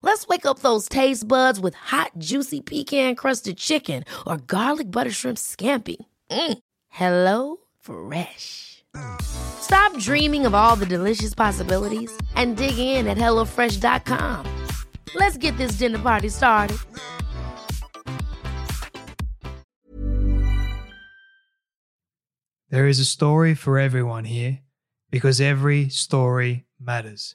Let's wake up those taste buds with hot, juicy pecan crusted chicken or garlic butter shrimp scampi. Mm. Hello Fresh. Stop dreaming of all the delicious possibilities and dig in at HelloFresh.com. Let's get this dinner party started. There is a story for everyone here because every story matters.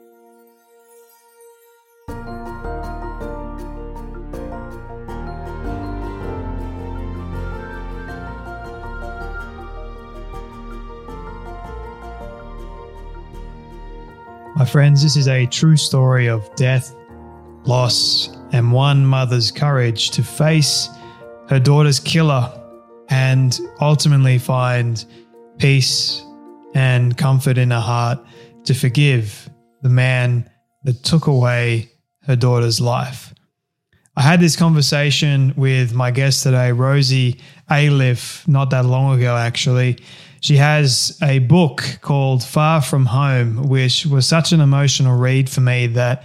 Friends, this is a true story of death, loss, and one mother's courage to face her daughter's killer and ultimately find peace and comfort in her heart to forgive the man that took away her daughter's life. I had this conversation with my guest today, Rosie Ayliffe, not that long ago, actually. She has a book called Far From Home, which was such an emotional read for me that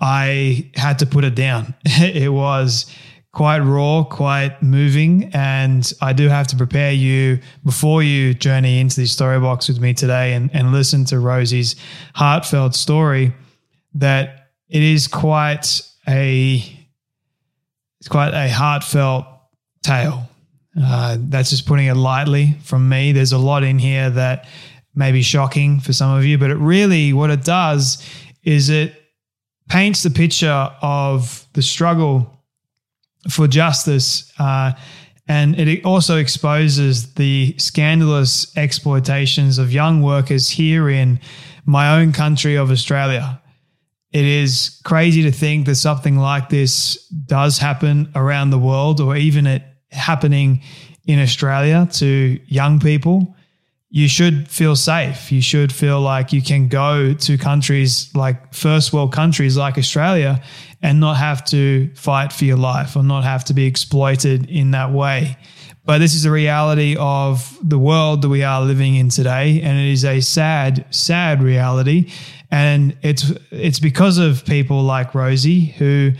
I had to put it down. it was quite raw, quite moving, and I do have to prepare you before you journey into the story box with me today and, and listen to Rosie's heartfelt story that it is quite a it's quite a heartfelt tale. Uh, that's just putting it lightly from me. There's a lot in here that may be shocking for some of you, but it really, what it does is it paints the picture of the struggle for justice. Uh, and it also exposes the scandalous exploitations of young workers here in my own country of Australia. It is crazy to think that something like this does happen around the world or even it happening in Australia to young people, you should feel safe. You should feel like you can go to countries like first world countries like Australia and not have to fight for your life or not have to be exploited in that way. But this is the reality of the world that we are living in today. And it is a sad, sad reality. And it's, it's because of people like Rosie who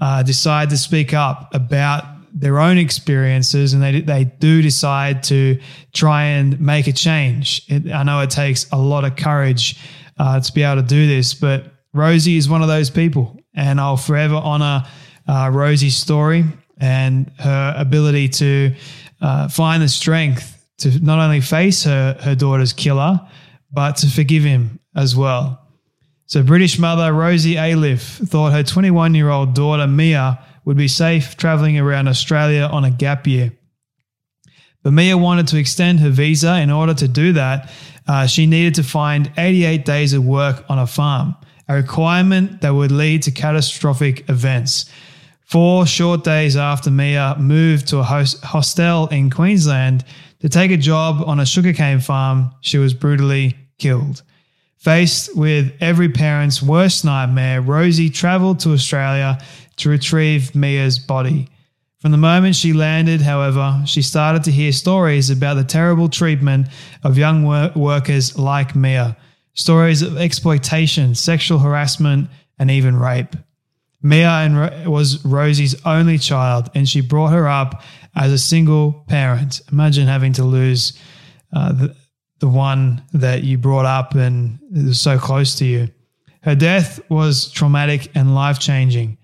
uh, decide to speak up about their own experiences and they, they do decide to try and make a change. It, I know it takes a lot of courage uh, to be able to do this, but Rosie is one of those people. And I'll forever honor uh, Rosie's story and her ability to uh, find the strength to not only face her, her daughter's killer, but to forgive him as well. So, British mother Rosie Ayliffe thought her 21 year old daughter Mia would be safe traveling around Australia on a gap year. But Mia wanted to extend her visa. In order to do that, uh, she needed to find 88 days of work on a farm, a requirement that would lead to catastrophic events. Four short days after Mia moved to a host- hostel in Queensland to take a job on a sugarcane farm, she was brutally killed. Faced with every parent's worst nightmare, Rosie travelled to Australia to retrieve Mia's body. From the moment she landed, however, she started to hear stories about the terrible treatment of young wor- workers like Mia, stories of exploitation, sexual harassment, and even rape. Mia Ro- was Rosie's only child, and she brought her up as a single parent. Imagine having to lose uh, the, the one that you brought up and was so close to you. Her death was traumatic and life changing.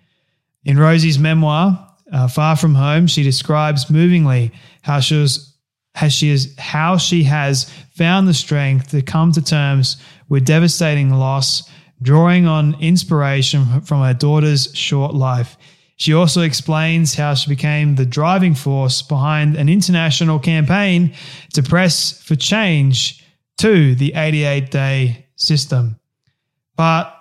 In Rosie's memoir, uh, Far From Home, she describes movingly how she was has she is how she has found the strength to come to terms with devastating loss, drawing on inspiration from her daughter's short life. She also explains how she became the driving force behind an international campaign to press for change to the 88 day system. Part,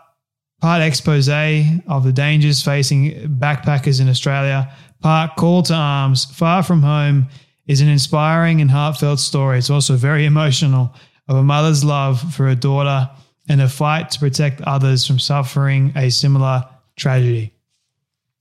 part expose of the dangers facing backpackers in Australia, part call to arms, far from home is an inspiring and heartfelt story. It's also very emotional of a mother's love for her daughter and a fight to protect others from suffering a similar tragedy.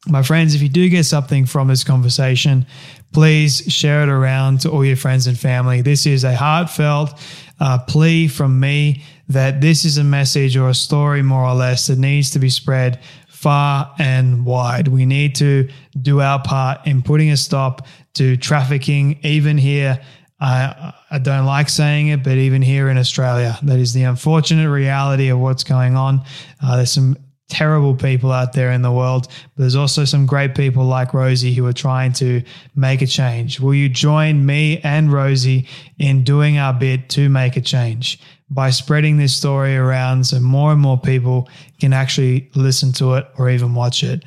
My friends, if you do get something from this conversation, please share it around to all your friends and family. This is a heartfelt uh, plea from me that this is a message or a story, more or less, that needs to be spread far and wide. We need to do our part in putting a stop to trafficking, even here. I, I don't like saying it, but even here in Australia, that is the unfortunate reality of what's going on. Uh, there's some terrible people out there in the world, but there's also some great people like Rosie who are trying to make a change. Will you join me and Rosie in doing our bit to make a change? By spreading this story around so more and more people can actually listen to it or even watch it.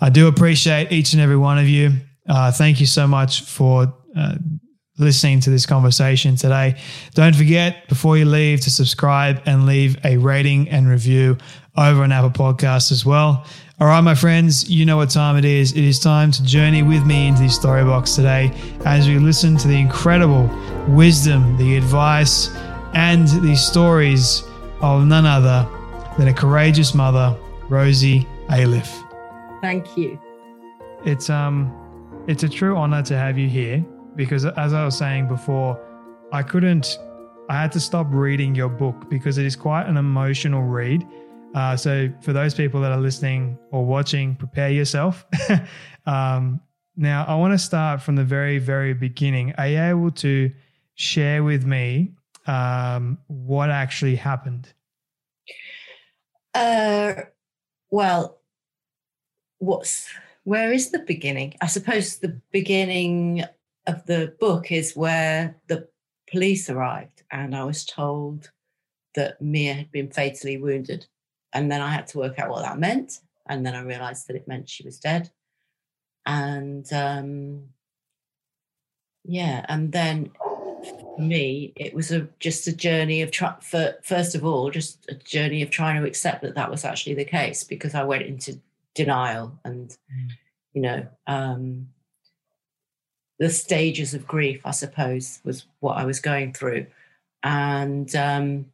I do appreciate each and every one of you. Uh, thank you so much for uh, listening to this conversation today. Don't forget before you leave to subscribe and leave a rating and review over on Apple Podcasts as well. All right, my friends, you know what time it is. It is time to journey with me into the story box today as we listen to the incredible wisdom, the advice, and the stories of none other than a courageous mother, Rosie Ayliffe. Thank you. It's um it's a true honor to have you here because as I was saying before, I couldn't I had to stop reading your book because it is quite an emotional read. Uh, so for those people that are listening or watching, prepare yourself. um, now I want to start from the very, very beginning. Are you able to share with me um, what actually happened? Uh, well, what's where is the beginning? I suppose the beginning of the book is where the police arrived, and I was told that Mia had been fatally wounded, and then I had to work out what that meant, and then I realised that it meant she was dead, and um, yeah, and then for me, it was a just a journey of try, for, first of all, just a journey of trying to accept that that was actually the case because I went into denial and, mm. you know, um, the stages of grief, I suppose, was what I was going through, and um,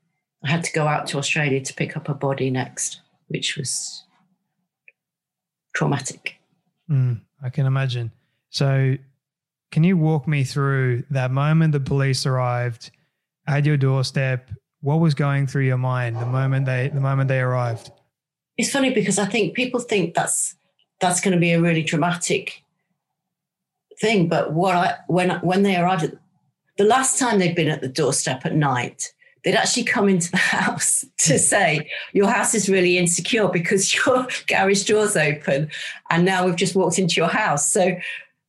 I had to go out to Australia to pick up a body next, which was traumatic. Mm, I can imagine. So can you walk me through that moment the police arrived at your doorstep? What was going through your mind the moment they the moment they arrived? It's funny because I think people think that's that's going to be a really dramatic thing, but what I when when they arrived, the last time they'd been at the doorstep at night, they'd actually come into the house to say, Your house is really insecure because your garage door's open. And now we've just walked into your house. So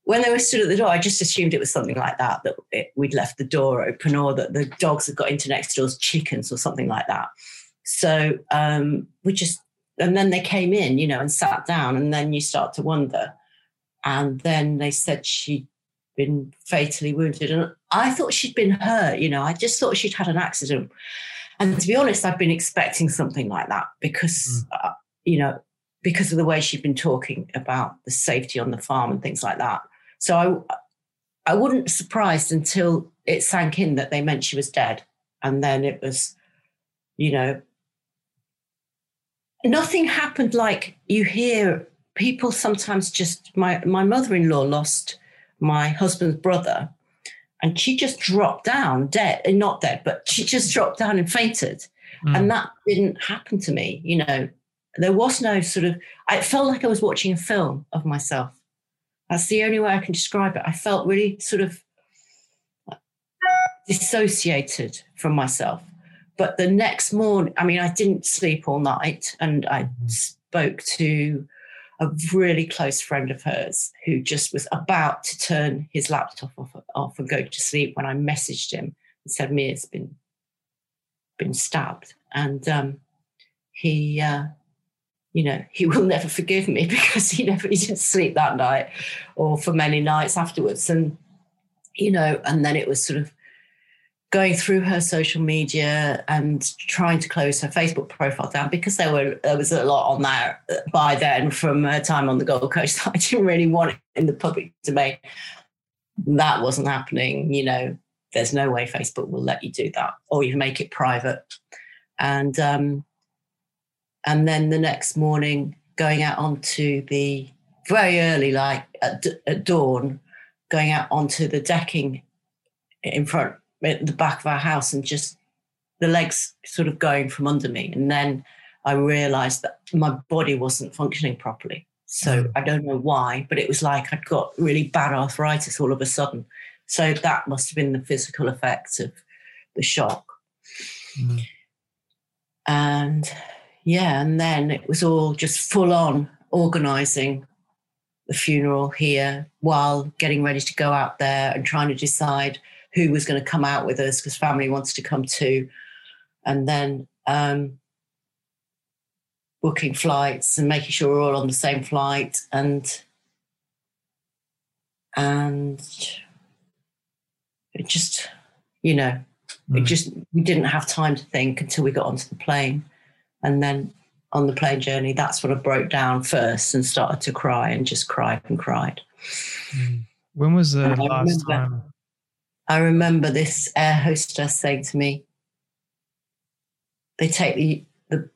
when they were stood at the door, I just assumed it was something like that, that it, we'd left the door open or that the dogs had got into next door's chickens or something like that. So um, we just, and then they came in, you know, and sat down, and then you start to wonder. And then they said she'd been fatally wounded. And I thought she'd been hurt, you know, I just thought she'd had an accident. And to be honest, I've been expecting something like that because, mm. uh, you know, because of the way she'd been talking about the safety on the farm and things like that. So I, I wasn't surprised until it sank in that they meant she was dead. And then it was, you know, nothing happened like you hear people sometimes just, my, my mother in law lost my husband's brother and she just dropped down dead, eh, not dead, but she just dropped down and fainted. Mm. And that didn't happen to me, you know. There was no sort of, I felt like I was watching a film of myself. That's the only way I can describe it. I felt really sort of dissociated from myself. But the next morning, I mean, I didn't sleep all night and I spoke to a really close friend of hers who just was about to turn his laptop off, off and go to sleep when I messaged him and said, Mia's been been stabbed. And um, he, uh, you know, he will never forgive me because he never he didn't sleep that night or for many nights afterwards. And, you know, and then it was sort of going through her social media and trying to close her Facebook profile down because there were there was a lot on there by then from her time on the Gold Coast. That I didn't really want in the public domain. That wasn't happening. You know, there's no way Facebook will let you do that, or you make it private. And um, and then the next morning, going out onto the very early, like at, at dawn, going out onto the decking in front at the back of our house and just the legs sort of going from under me. And then I realized that my body wasn't functioning properly. So mm. I don't know why, but it was like I'd got really bad arthritis all of a sudden. So that must have been the physical effects of the shock. Mm. And yeah, and then it was all just full on organizing the funeral here while getting ready to go out there and trying to decide who was going to come out with us because family wants to come too. And then um, booking flights and making sure we're all on the same flight and and it just you know mm. it just we didn't have time to think until we got onto the plane and then on the plane journey that's when i broke down first and started to cry and just cried and cried mm. when was the last remember, time I remember this air hostess saying to me, they take the, the,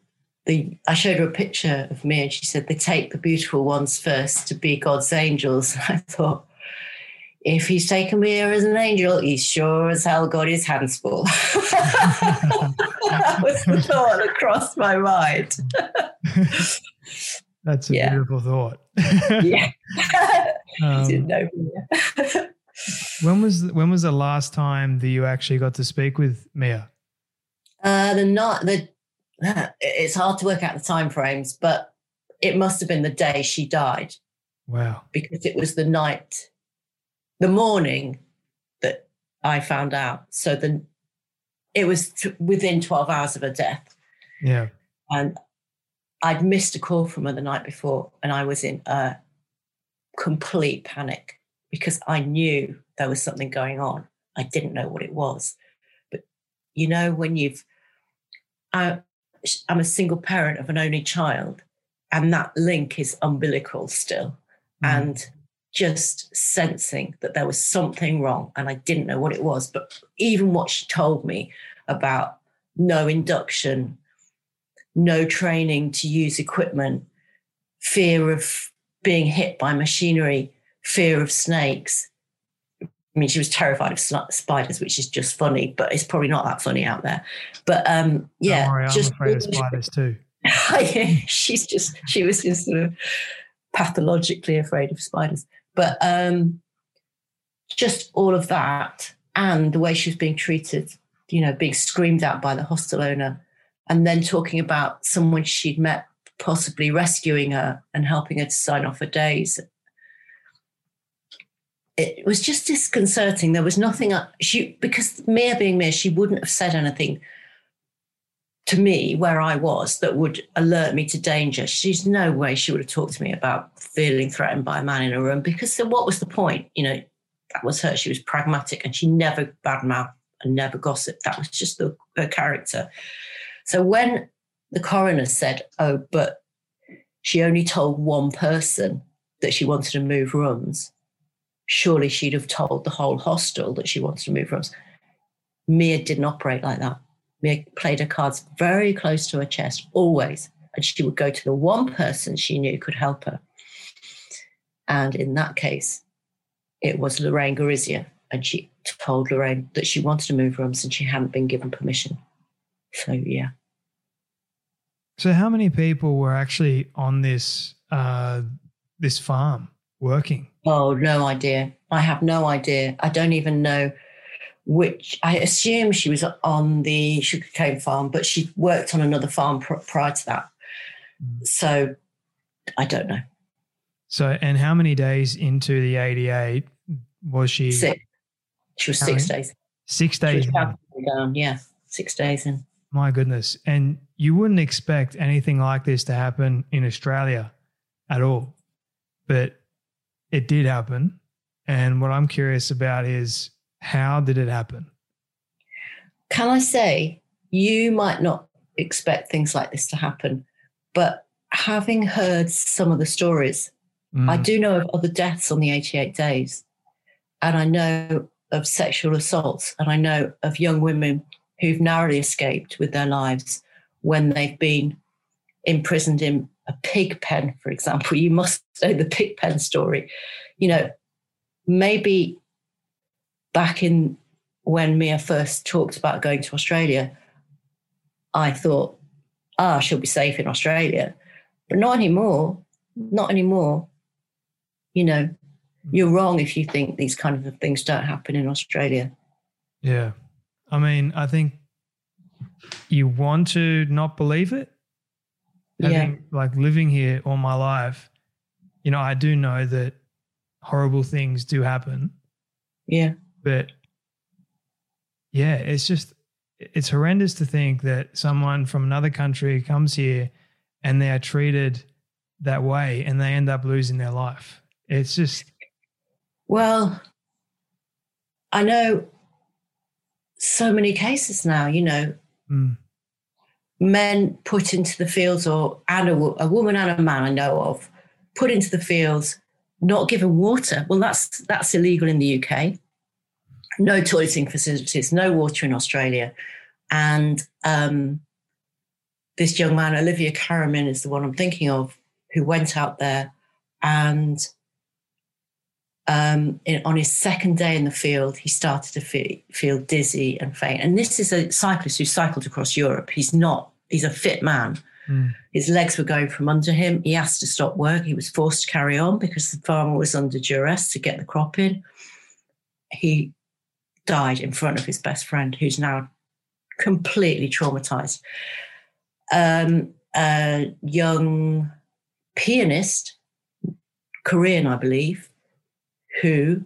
the, I showed her a picture of me and she said, they take the beautiful ones first to be God's angels. And I thought, if he's taken me here as an angel, he's sure as hell got his hands full. that was the thought that crossed my mind. That's a yeah. beautiful thought. yeah. Um, when was when was the last time that you actually got to speak with Mia? Uh, the night the it's hard to work out the time frames, but it must have been the day she died. Wow! Because it was the night, the morning that I found out. So the it was t- within twelve hours of her death. Yeah, and I'd missed a call from her the night before, and I was in a complete panic because I knew there was something going on. I didn't know what it was. But you know, when you've, I, I'm a single parent of an only child, and that link is umbilical still. Mm. And just sensing that there was something wrong and I didn't know what it was. But even what she told me about no induction, no training to use equipment, fear of being hit by machinery, fear of snakes. I mean, she was terrified of spiders, which is just funny, but it's probably not that funny out there. But um, yeah, worry, just, afraid of spiders too. she's just she was just sort of pathologically afraid of spiders. But um, just all of that and the way she was being treated, you know, being screamed at by the hostel owner, and then talking about someone she'd met possibly rescuing her and helping her to sign off her days it was just disconcerting. There was nothing she because Mia being Mia, she wouldn't have said anything to me where I was that would alert me to danger. She's no way she would have talked to me about feeling threatened by a man in a room because then what was the point? You know, that was her. She was pragmatic and she never badmouthed and never gossiped. That was just the, her character. So when the coroner said, "Oh, but she only told one person that she wanted to move rooms," surely she'd have told the whole hostel that she wants to move rooms. Mia didn't operate like that. Mia played her cards very close to her chest, always. And she would go to the one person she knew could help her. And in that case, it was Lorraine Garizia. And she told Lorraine that she wanted to move rooms and she hadn't been given permission. So, yeah. So, how many people were actually on this uh, this farm working? Oh, no idea. I have no idea. I don't even know which. I assume she was on the sugarcane farm, but she worked on another farm pr- prior to that. Mm. So I don't know. So, and how many days into the 88 was she? Six. She was six days. Six days. down. Yeah, six days in. My goodness. And you wouldn't expect anything like this to happen in Australia at all. But it did happen. And what I'm curious about is how did it happen? Can I say, you might not expect things like this to happen, but having heard some of the stories, I Mm, do know of other deaths on the 88 days. And I know of sexual assaults. And I know of young women who've narrowly escaped with their lives when they've been imprisoned in a pig pen, for example. You must know the pig pen story. You know, maybe back in when Mia first talked about going to Australia, I thought, ah, she'll be safe in Australia. But not anymore. Not anymore. You know, you're wrong if you think these kind of things don't happen in Australia. yeah. I mean, I think you want to not believe it. Yeah. like living here all my life, you know, I do know that horrible things do happen. Yeah. But yeah, it's just it's horrendous to think that someone from another country comes here and they are treated that way and they end up losing their life. It's just Well, I know so many cases now, you know, mm, men put into the fields or and a, a woman and a man I know of put into the fields, not given water. Well, that's that's illegal in the UK. No toileting facilities, no water in Australia, and um, this young man, Olivier Caramin, is the one I'm thinking of, who went out there and um, in, on his second day in the field, he started to feel, feel dizzy and faint. And this is a cyclist who cycled across Europe. He's not, he's a fit man. mm, His legs were going from under him. He asked to stop work. He was forced to carry on because the farmer was under duress to get the crop in. He died in front of his best friend, who's now completely traumatized. Um, a young pianist, Korean, I believe, who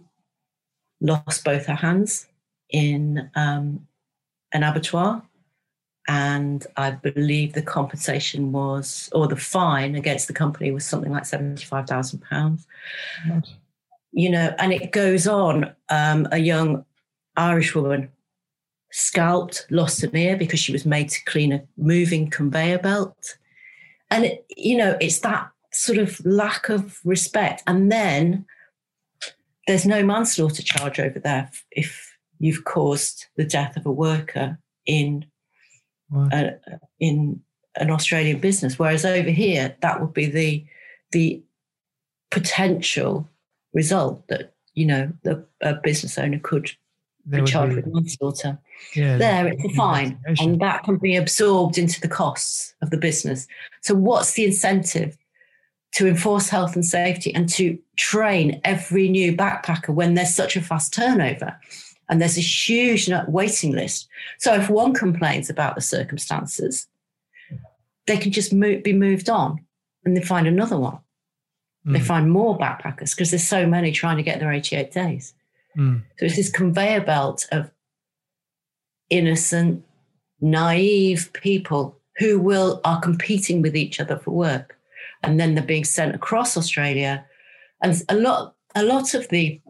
lost both her hands in um, an abattoir. And I believe the compensation was, or the fine against the company was something like £75,000. You know, and it goes on. Um, a young Irish woman scalped, lost an ear because she was made to clean a moving conveyor belt. And, it, you know, it's that sort of lack of respect. And then there's no manslaughter charge over there if you've caused the death of a worker in uh, in an Australian business, whereas over here that would be the the potential result that you know the a business owner could There would charged be- with manslaughter. yeah, There, it's a fine, and that can be absorbed into the costs of the business. So, what's the incentive to enforce health and safety and to train every new backpacker when there's such a fast turnover? And there's a huge waiting list. So, if one complains about the circumstances, they can just mo- be moved on and they find another one. They Mm, find more backpackers because there's so many trying to get their 88 days. Mm, So it's this conveyor belt of innocent, naive people who will are competing with each other for work, and then they're being sent across Australia, and a lot a lot of the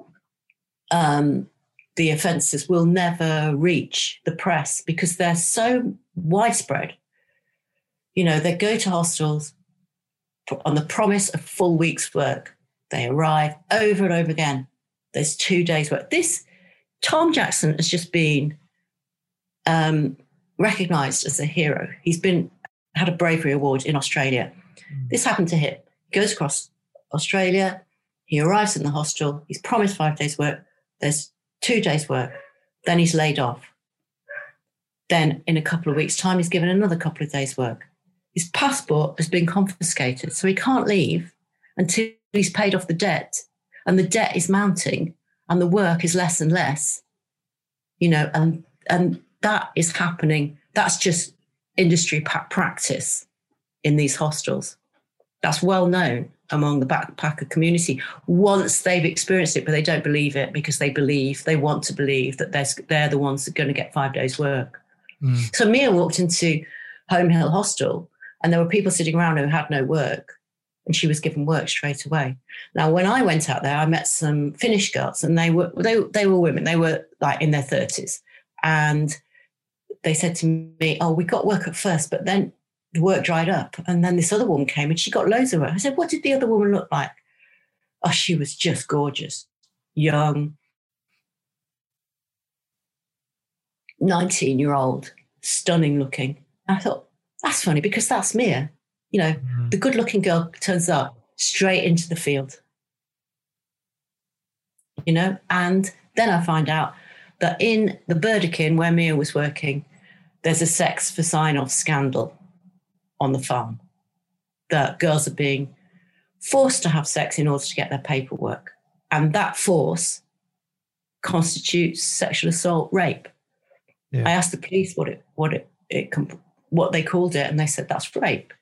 um, the offences will never reach the press because they're so widespread. You know, they go to hostels on the promise of full week's work. They arrive over and over again. There's two days' work. This Tom Jackson has just been um, recognised as a hero. He's been had a bravery award in Australia. Mm. This happened to him. He goes across Australia. He arrives in the hostel. He's promised five days' work. There's two days' work. Then he's laid off. Then, in a couple of weeks' time, he's given another couple of days' work. His passport has been confiscated, so he can't leave until he's paid off the debt. And the debt is mounting, and the work is less and less. You know, and and that is happening. That's just industry practice in these hostels. That's well known among the backpacker community once they've experienced it, but they don't believe it because they believe they want to believe that they're, they're the ones that are going to get five days' work. Mm. So Mia walked into Home Hill Hostel, and there were people sitting around who had no work, and she was given work straight away. Now, when I went out there, I met some Finnish girls, and they were they they were women. They were like in their thirties, and they said to me, "Oh, we got work at first, but then the work dried up, and then this other woman came, and she got loads of work." I said, "What did the other woman look like?" Oh, she was just gorgeous, young, nineteen-year-old, stunning looking. I thought that's funny because that's Mia. You know, mm-hmm. the good-looking girl turns up straight into the field. You know, and then I find out that in the Burdekin where Mia was working, there's a sex for sign off scandal on the farm. That girls are being forced to have sex in order to get their paperwork. And that force constitutes sexual assault, rape. Yeah. I asked the police what it what it, it what they called it, and they said that's rape.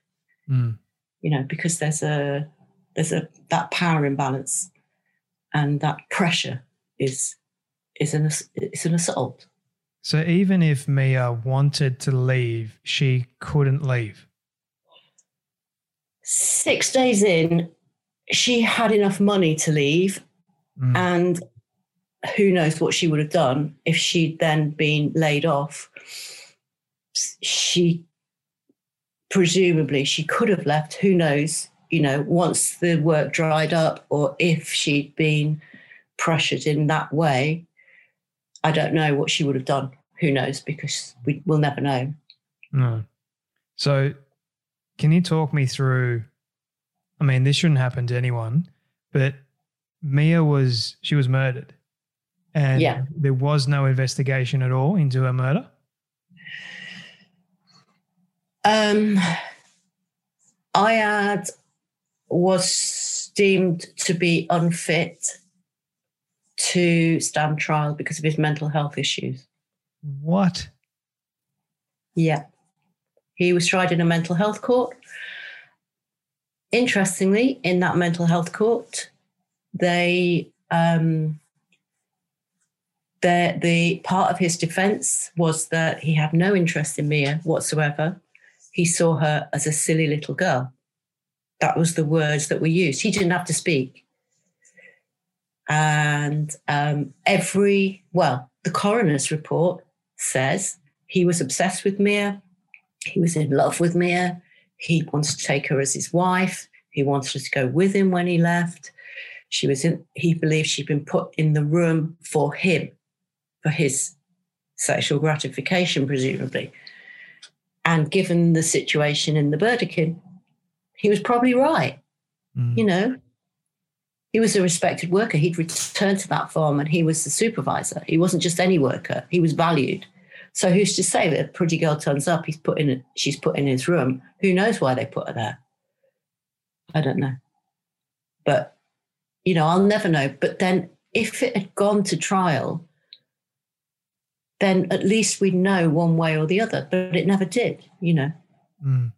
Mm. You know, because there's a there's a that power imbalance, and that pressure is is an is an assault. So even if Mia wanted to leave, she couldn't leave. Six days in, she had enough money to leave, mm. and who knows what she would have done if she'd then been laid off. She presumably she could have left. Who knows? You know, once the work dried up, or if she'd been pressured in that way, I don't know what she would have done. Who knows? Because we will never know. No. So, can you talk me through? I mean, this shouldn't happen to anyone, but Mia was she was murdered, and yeah. there was no investigation at all into her murder. Um, Ayad was deemed to be unfit to stand trial because of his mental health issues. What? Yeah. He was tried in a mental health court. Interestingly, in that mental health court, they um, the the part of his defence was that he had no interest in Mia whatsoever. He saw her as a silly little girl. That was the words that were used. He didn't have to speak. And um, every, well, the coroner's report says he was obsessed with Mia. He was in love with Mia. He wanted to take her as his wife. He wanted her to go with him when he left. She was in, he believed she'd been put in the room for him, for his sexual gratification, presumably. And given the situation in the Burdekin, he was probably right. Mm. You know, he was a respected worker. He'd returned to that farm and he was the supervisor. He wasn't just any worker. He was valued. So who's to say that a pretty girl turns up, he's put in, she's put in his room. Who knows why they put her there? I don't know. But, you know, I'll never know. But then if it had gone to trial, then at least we'd know one way or the other. But it never did, you know. Mm.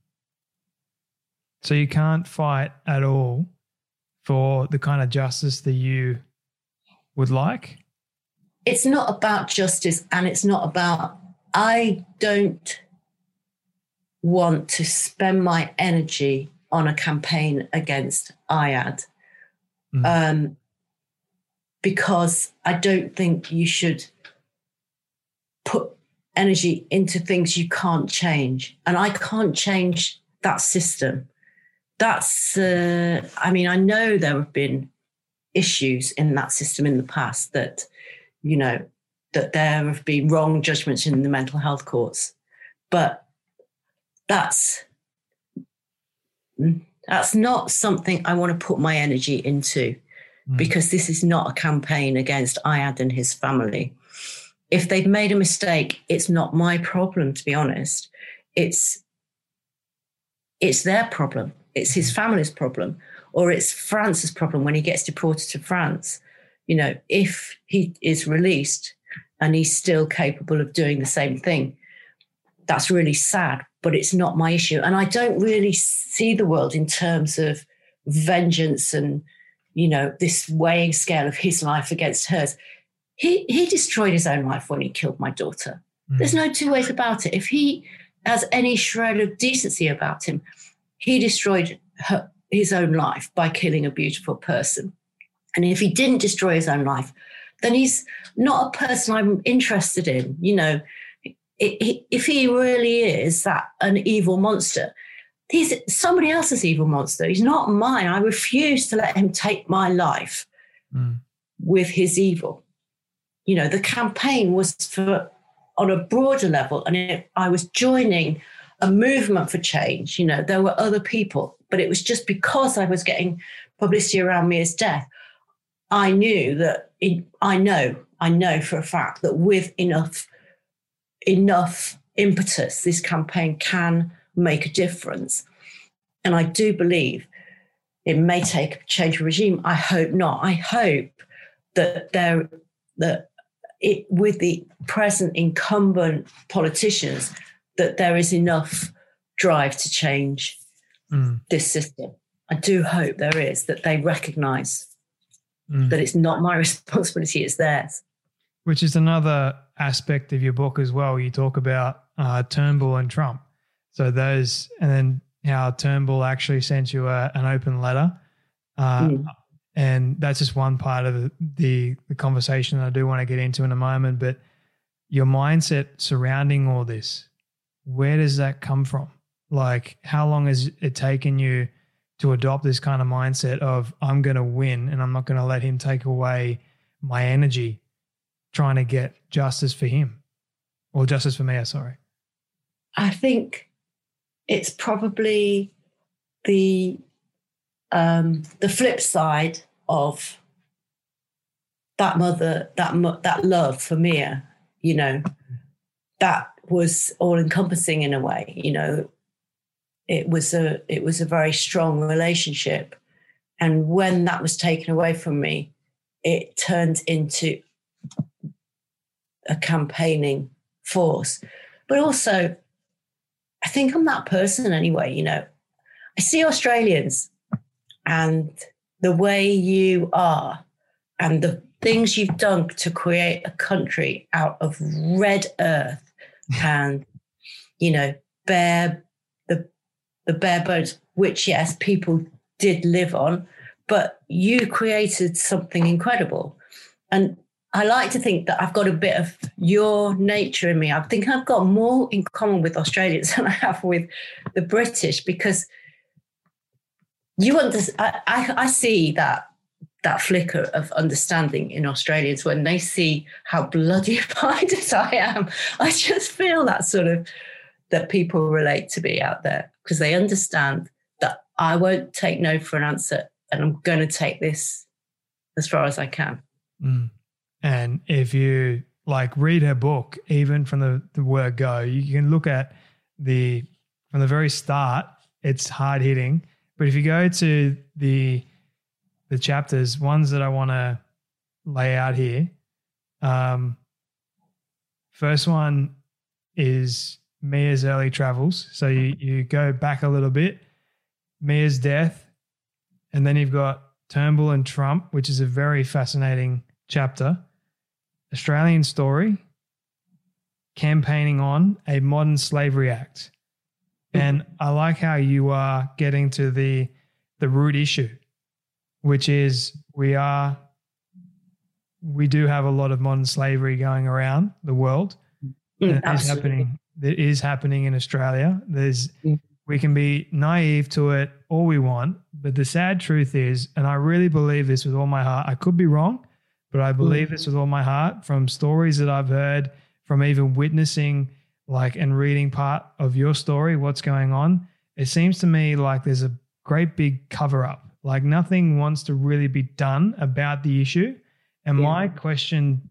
So you can't fight at all for the kind of justice that you would like? It's not about justice and it's not about, I don't want to spend my energy on a campaign against Ayad mm. um, because I don't think you should put energy into things you can't change. And I can't change that system that's, uh, I mean, I know there have been issues in that system in the past that, you know, that there have been wrong judgments in the mental health courts. But that's, that's not something I want to put my energy into mm. because this is not a campaign against Ayad and his family. If they've made a mistake, it's not my problem, to be honest. It's it's their problem. It's his family's problem, or it's France's problem when he gets deported to France. You know, if he is released and he's still capable of doing the same thing, that's really sad, but it's not my issue. And I don't really see the world in terms of vengeance and you know this weighing scale of his life against hers. He he destroyed his own life when he killed my daughter. Mm. There's no two ways about it. If he has any shred of decency about him, he destroyed her, his own life by killing a beautiful person. And if he didn't destroy his own life, then he's not a person I'm interested in. You know, if he really is that an evil monster, he's somebody else's evil monster. He's not mine. I refuse to let him take my life mm. with his evil. You know, the campaign was for on a broader level, and it, I was joining a movement for change. You know, there were other people, but it was just because I was getting publicity around Mia's death. I knew that I know, I know for a fact that with enough enough impetus, this campaign can make a difference. And I do believe it may take a change of regime. I hope not. I hope that there that it, with the present incumbent politicians that there is enough drive to change mm. this system. I do hope there is that they recognise mm. that it's not my responsibility; it's theirs. Which is another aspect of your book as well. You talk about uh, Turnbull and Trump. So those, and then how Turnbull actually sent you a, an open letter. Uh, mm. And that's just one part of the, the, conversation I do want to get into in a moment. But your mindset surrounding all this, where does that come from? Like, how long has it taken you to adopt this kind of mindset of I'm going to win and I'm not going to let him take away my energy trying to get justice for him or justice for me? Sorry. I think it's probably the um, the flip side of that mother, that that love for Mia, you know, that was all encompassing in a way. You know, it was a it was a very strong relationship, and when that was taken away from me, it turned into a campaigning force. But also, I think I'm that person anyway. You know, I see Australians and the way you are and the things you've done to create a country out of red earth and you know bare the the bare bones which yes people did live on but you created something incredible and I like to think that I've got a bit of your nature in me. I think I've got more in common with Australians than I have with the British because you. I, I, I see that that flicker of understanding in Australians when they see how bloody minded I am. I just feel that sort of that people relate to me out there because they understand that I won't take no for an answer and I'm going to take this as far as I can. Mm. And if you like read her book, even from the, the word go, you can look at the from the very start, it's hard hitting but if you go to the the chapters, ones that I want to lay out here, um, first one is Mia's early travels. So you you go back a little bit, Mia's death, and then you've got Turnbull and Trump, which is a very fascinating chapter. Australian story, campaigning on a modern slavery act. And I like how you are getting to the the root issue, which is we are we do have a lot of modern slavery going around the world. Mm, it is happening. It is happening in Australia. There's mm. we can be naive to it all we want, but the sad truth is, and I really believe this with all my heart. I could be wrong, but I believe mm. this with all my heart from stories that I've heard, from even witnessing like and reading part of your story, what's going on, it seems to me like there's a great big cover up. Like nothing wants to really be done about the issue. And yeah. my question,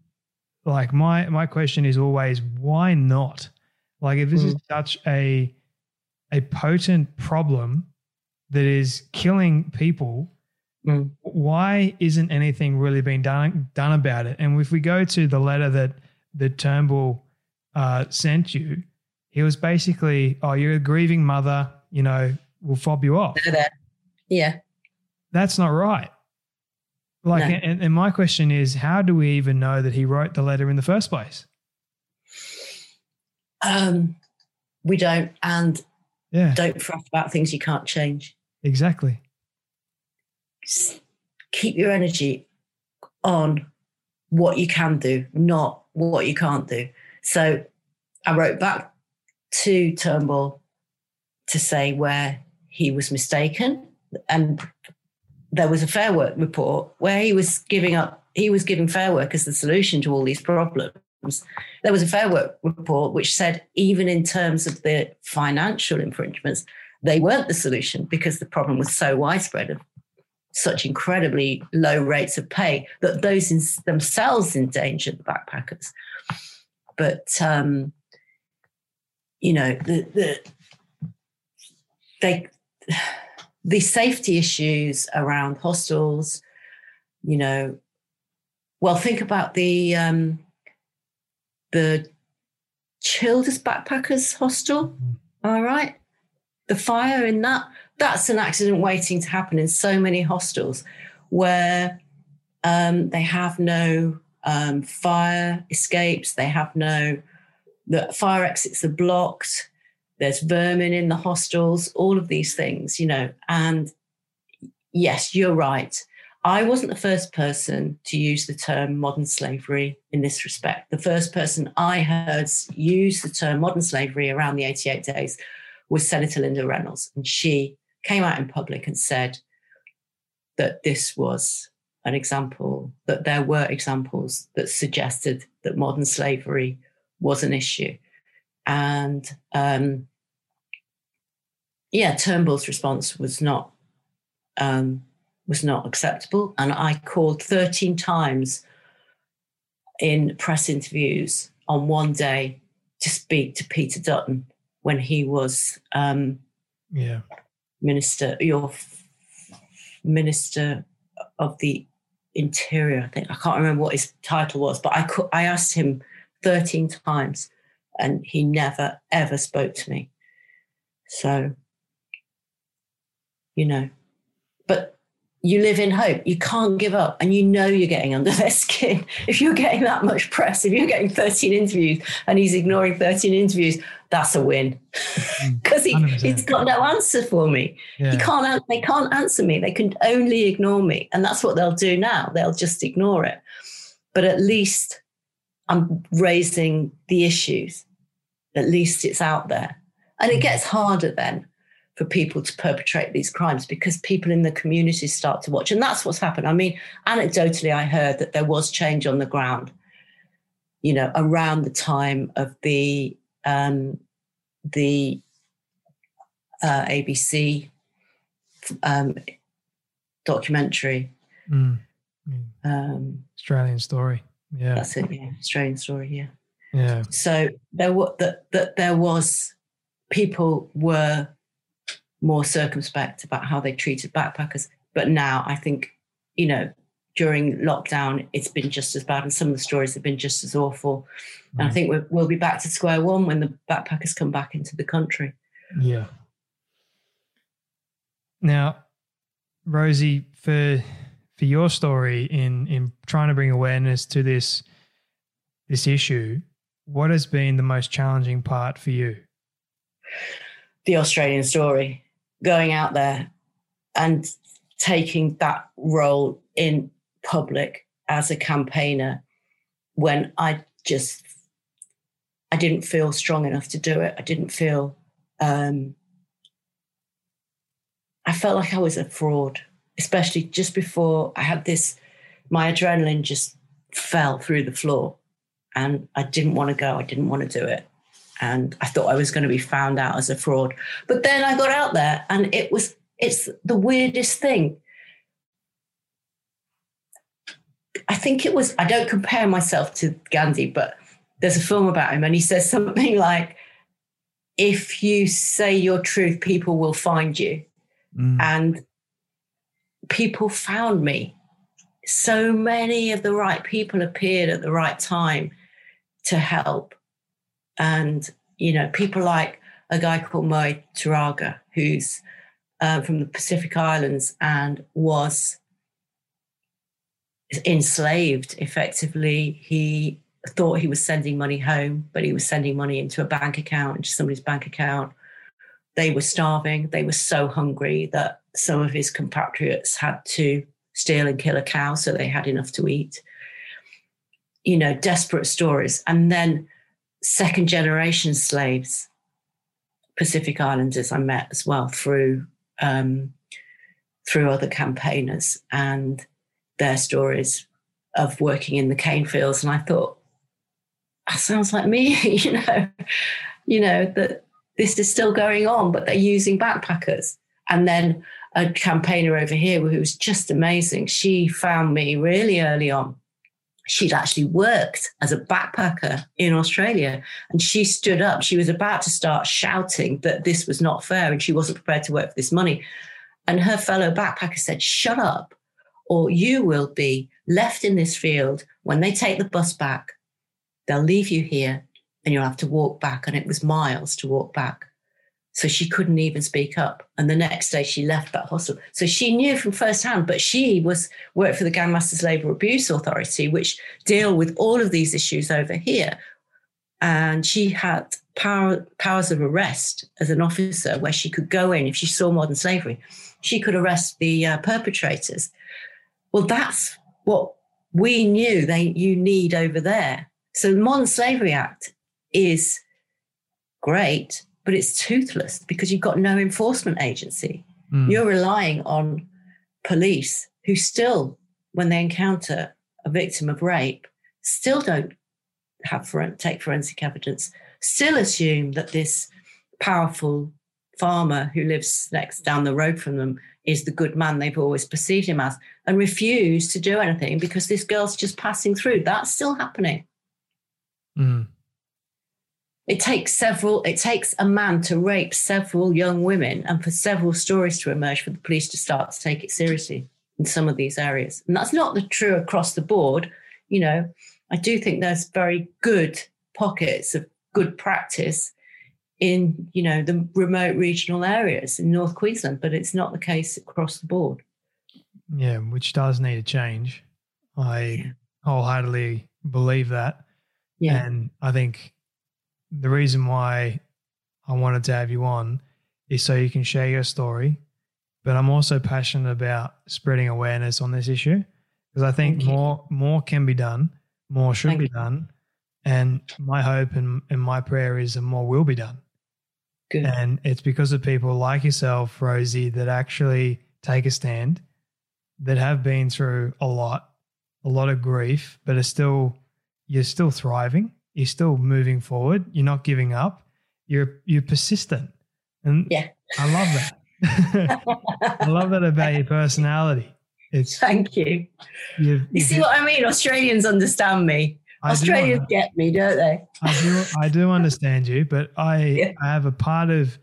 like my my question is always, why not? Like if this mm. is such a a potent problem that is killing people, mm. why isn't anything really being done done about it? And if we go to the letter that that Turnbull uh, sent you, he was basically, oh, you're a grieving mother, you know, we'll fob you off. Yeah. that's not right. Like, No. and, and my question is, how do we even know that he wrote the letter in the first place? Um, we don't, and Yeah, don't fret about things you can't change. exactly. Keep your energy on what you can do, not what you can't do. So I wrote back to Turnbull to say where he was mistaken. And there was a fair work report where he was giving up, he was giving fair work as the solution to all these problems. There was a fair work report which said, even in terms of the financial infringements, they weren't the solution because the problem was so widespread of such incredibly low rates of pay that those themselves endangered the backpackers. But um, you know, the the they the safety issues around hostels, you know, well, think about the um, the Childers Backpackers Hostel. All right, the fire in that that's an accident waiting to happen in so many hostels where um, they have no um, fire escapes, they have no the fire exits are blocked. There's vermin in the hostels, all of these things, you know. And yes, you're right. I wasn't the first person to use the term modern slavery in this respect. The first person I heard use the term modern slavery around the 88 days was Senator Linda Reynolds. And she came out in public and said that this was an example, that there were examples that suggested that modern slavery was an issue. And um, yeah, Turnbull's response was not um, was not acceptable. And I called 13 times in press interviews on one day to speak to Peter Dutton when he was um, Yeah. minister, your minister of the interior. I think I can't remember what his title was, but I cou- I asked him 13 times, and he never ever spoke to me. So, you know, but you live in hope. You can't give up, and you know you're getting under their skin. If you're getting that much press, if you're getting 13 interviews, and he's ignoring 13 interviews, that's a win because he, he's got no answer for me. Yeah. He can't. They can't answer me. They can only ignore me, and that's what they'll do now. They'll just ignore it. But at least I'm raising the issues. At least it's out there, and it gets harder then for people to perpetrate these crimes because people in the community start to watch, and that's what's happened. I mean, anecdotally, I heard that there was change on the ground. You know, around the time of the um, the uh, ABC um, documentary. Mm. Mm. Um, Australian story. Yeah. That's it. Yeah, Australian story. Yeah. Yeah. So there were that that there was people were more circumspect about how they treated backpackers, but now I think you know during lockdown it's been just as bad, and some of the stories have been just as awful. And I mm. think we're, we'll be back to square one when the backpackers come back into the country. Yeah. Now, Rosie, for for your story in in trying to bring awareness to this this issue, what has been the most challenging part for you? the Australian story, going out there and taking that role in public as a campaigner when I just I didn't feel strong enough to do it. I didn't feel um, I felt like I was a fraud, especially just before I had this. My adrenaline just fell through the floor, and I didn't want to go. I didn't want to do it and I thought I was going to be found out as a fraud. But then I got out there and it was it's the weirdest thing. I think it was I don't compare myself to Gandhi, but there's a film about him and he says something like if you say your truth people will find you. Mm. And people found me. So many of the right people appeared at the right time to help and you know people like a guy called Moe Turaga, who's uh, from the Pacific Islands and was enslaved effectively. He thought he was sending money home, but he was sending money into a bank account, into somebody's bank account. They were starving. They were so hungry that some of his compatriots had to steal and kill a cow so they had enough to eat. You know, desperate stories. And then second generation slaves, Pacific Islanders, I met as well through um, through other campaigners and their stories of working in the cane fields. And I thought, that sounds like me, you know, you know, that this is still going on, but they're using backpackers. And then a campaigner over here who was just amazing, she found me really early on. She'd actually worked as a backpacker in Australia and she stood up. She was about to start shouting that this was not fair and she wasn't prepared to work for this money. And her fellow backpacker said, Shut up, or you will be left in this field when they take the bus back They'll leave you here and you'll have to walk back. And it was miles to walk back. So she couldn't even speak up. And the next day she left that hostel. So she knew from firsthand, but she was worked for the Gangmasters Labour Abuse Authority, which deal with all of these issues over here. And she had power, powers of arrest as an officer where she could go in if she saw modern slavery. She could arrest the uh, perpetrators. Well, that's what we knew they you need over there. So the Modern Slavery Act is great, but it's toothless because you've got no enforcement agency. Mm. You're relying on police who still, when they encounter a victim of rape, still don't have take forensic evidence, still assume that this powerful farmer who lives next down the road from them is the good man they've always perceived him as and refuse to do anything because this girl's just passing through. That's still happening. Mm. It takes several, it takes a man to rape several young women and for several stories to emerge for the police to start to take it seriously in some of these areas. And that's not the true across the board. You know, I do think there's very good pockets of good practice in, you know, the remote regional areas in North Queensland, but it's not the case across the board. Yeah, which does need a change. I wholeheartedly believe that. Yeah. And I think the reason why I wanted to have you on is so you can share your story. But I'm also passionate about spreading awareness on this issue because I think more more can be done, more should Thank be you. done. And my hope and, and my prayer is that more will be done. Good. And it's because of people like yourself, Rosie, that actually take a stand, that have been through a lot, a lot of grief, but are still you're still thriving, you're still moving forward, you're not giving up, you're you're persistent. And yeah. I love that. I love that about your personality. It's thank you. You've, you see what I mean? Australians understand me. I Australians get me, don't they? I do. I do understand you, but I yeah. I have a part of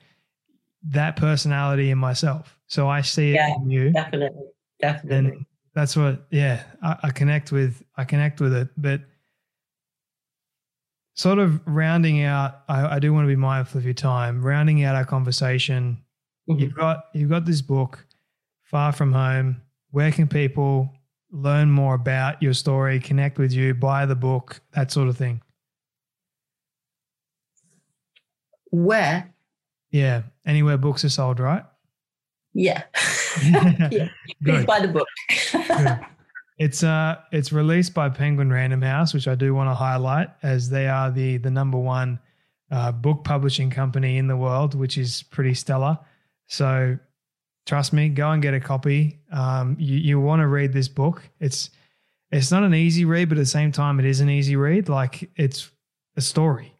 that personality in myself, so I see it yeah, in you. Definitely, definitely. And that's what. Yeah, I, I connect with. I connect with it, but sort of rounding out, I, I, do want to be mindful of your time. Rounding out our conversation, mm-hmm. you've got you've got this book, Far From Home. Where can people learn more about your story, connect with you, buy the book, that sort of thing? Where? Yeah, anywhere books are sold, right? Yeah. yeah. Please buy the book. It's uh it's released by Penguin Random House, which I do want to highlight as they are the the number one uh, book publishing company in the world, which is pretty stellar. So trust me, go and get a copy. Um, you you want to read this book. It's it's not an easy read, but at the same time, it is an easy read. Like it's a story.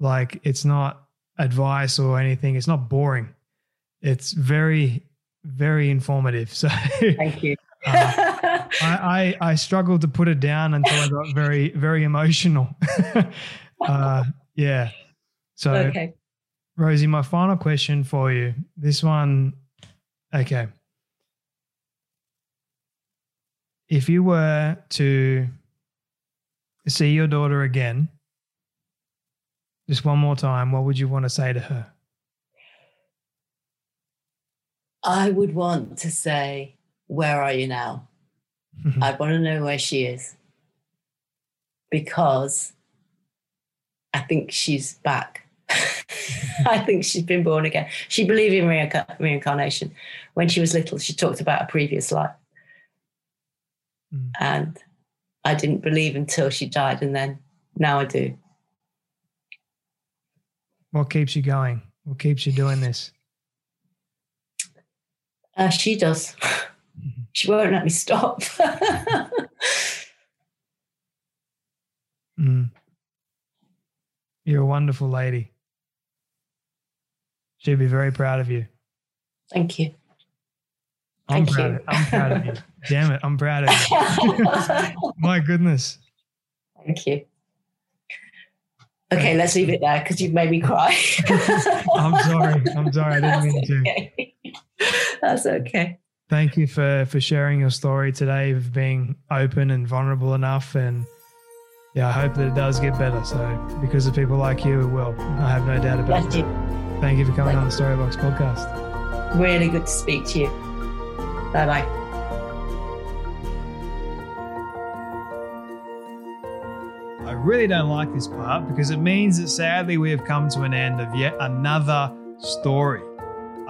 Like it's not advice or anything. It's not boring. It's very very informative. So thank you. uh, I, I, I struggled to put it down until I got very very emotional. uh, yeah. So, okay. Rosie, my final question for you. This one, okay. If you were to see your daughter again, just one more time, what would you want to say to her? I would want to say, Where are you now? I want to know where she is because I think she's back. I think she's been born again. She believed in reinc- reincarnation. When she was little, she talked about a previous life. Mm. And I didn't believe until she died, and then now I do. What keeps you going? What keeps you doing this? Uh, she does. she won't let me stop. mm. You're a wonderful lady. She'd be very proud of you. Thank you. I'm Thank proud. You. Of, I'm proud of you. Damn it, I'm proud of you. My goodness. Thank you. Okay, let's leave it there because you've made me cry. I'm sorry. I'm sorry. I didn't mean to. Okay. That's okay. Thank you for for sharing your story today, of being open and vulnerable enough. And yeah, I hope that it does get better. So because of people like you, it will. I have no doubt about Thank it. Thank you for coming Thank on the Storybox podcast. Really good to speak to you. Bye bye. I really don't like this part because it means that sadly we have come to an end of yet another story.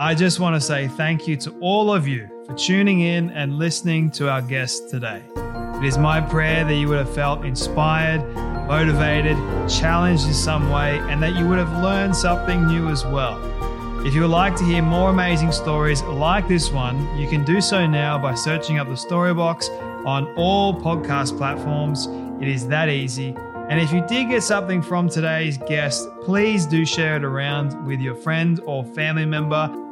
I just want to say thank you to all of you for tuning in and listening to our guest today. It is my prayer that you would have felt inspired, motivated, challenged in some way, and that you would have learned something new as well. If you would like to hear more amazing stories like this one, you can do so now by searching up the Storybox on all podcast platforms. It is that easy. And if you did get something from today's guest, please do share it around with your friend or family member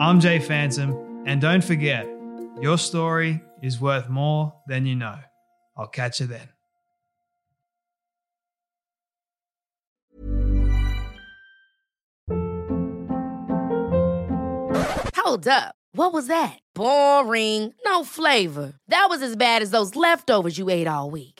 I'm Jay Phantom, and don't forget, your story is worth more than you know. I'll catch you then. Hold up. What was that? Boring. No flavor. That was as bad as those leftovers you ate all week.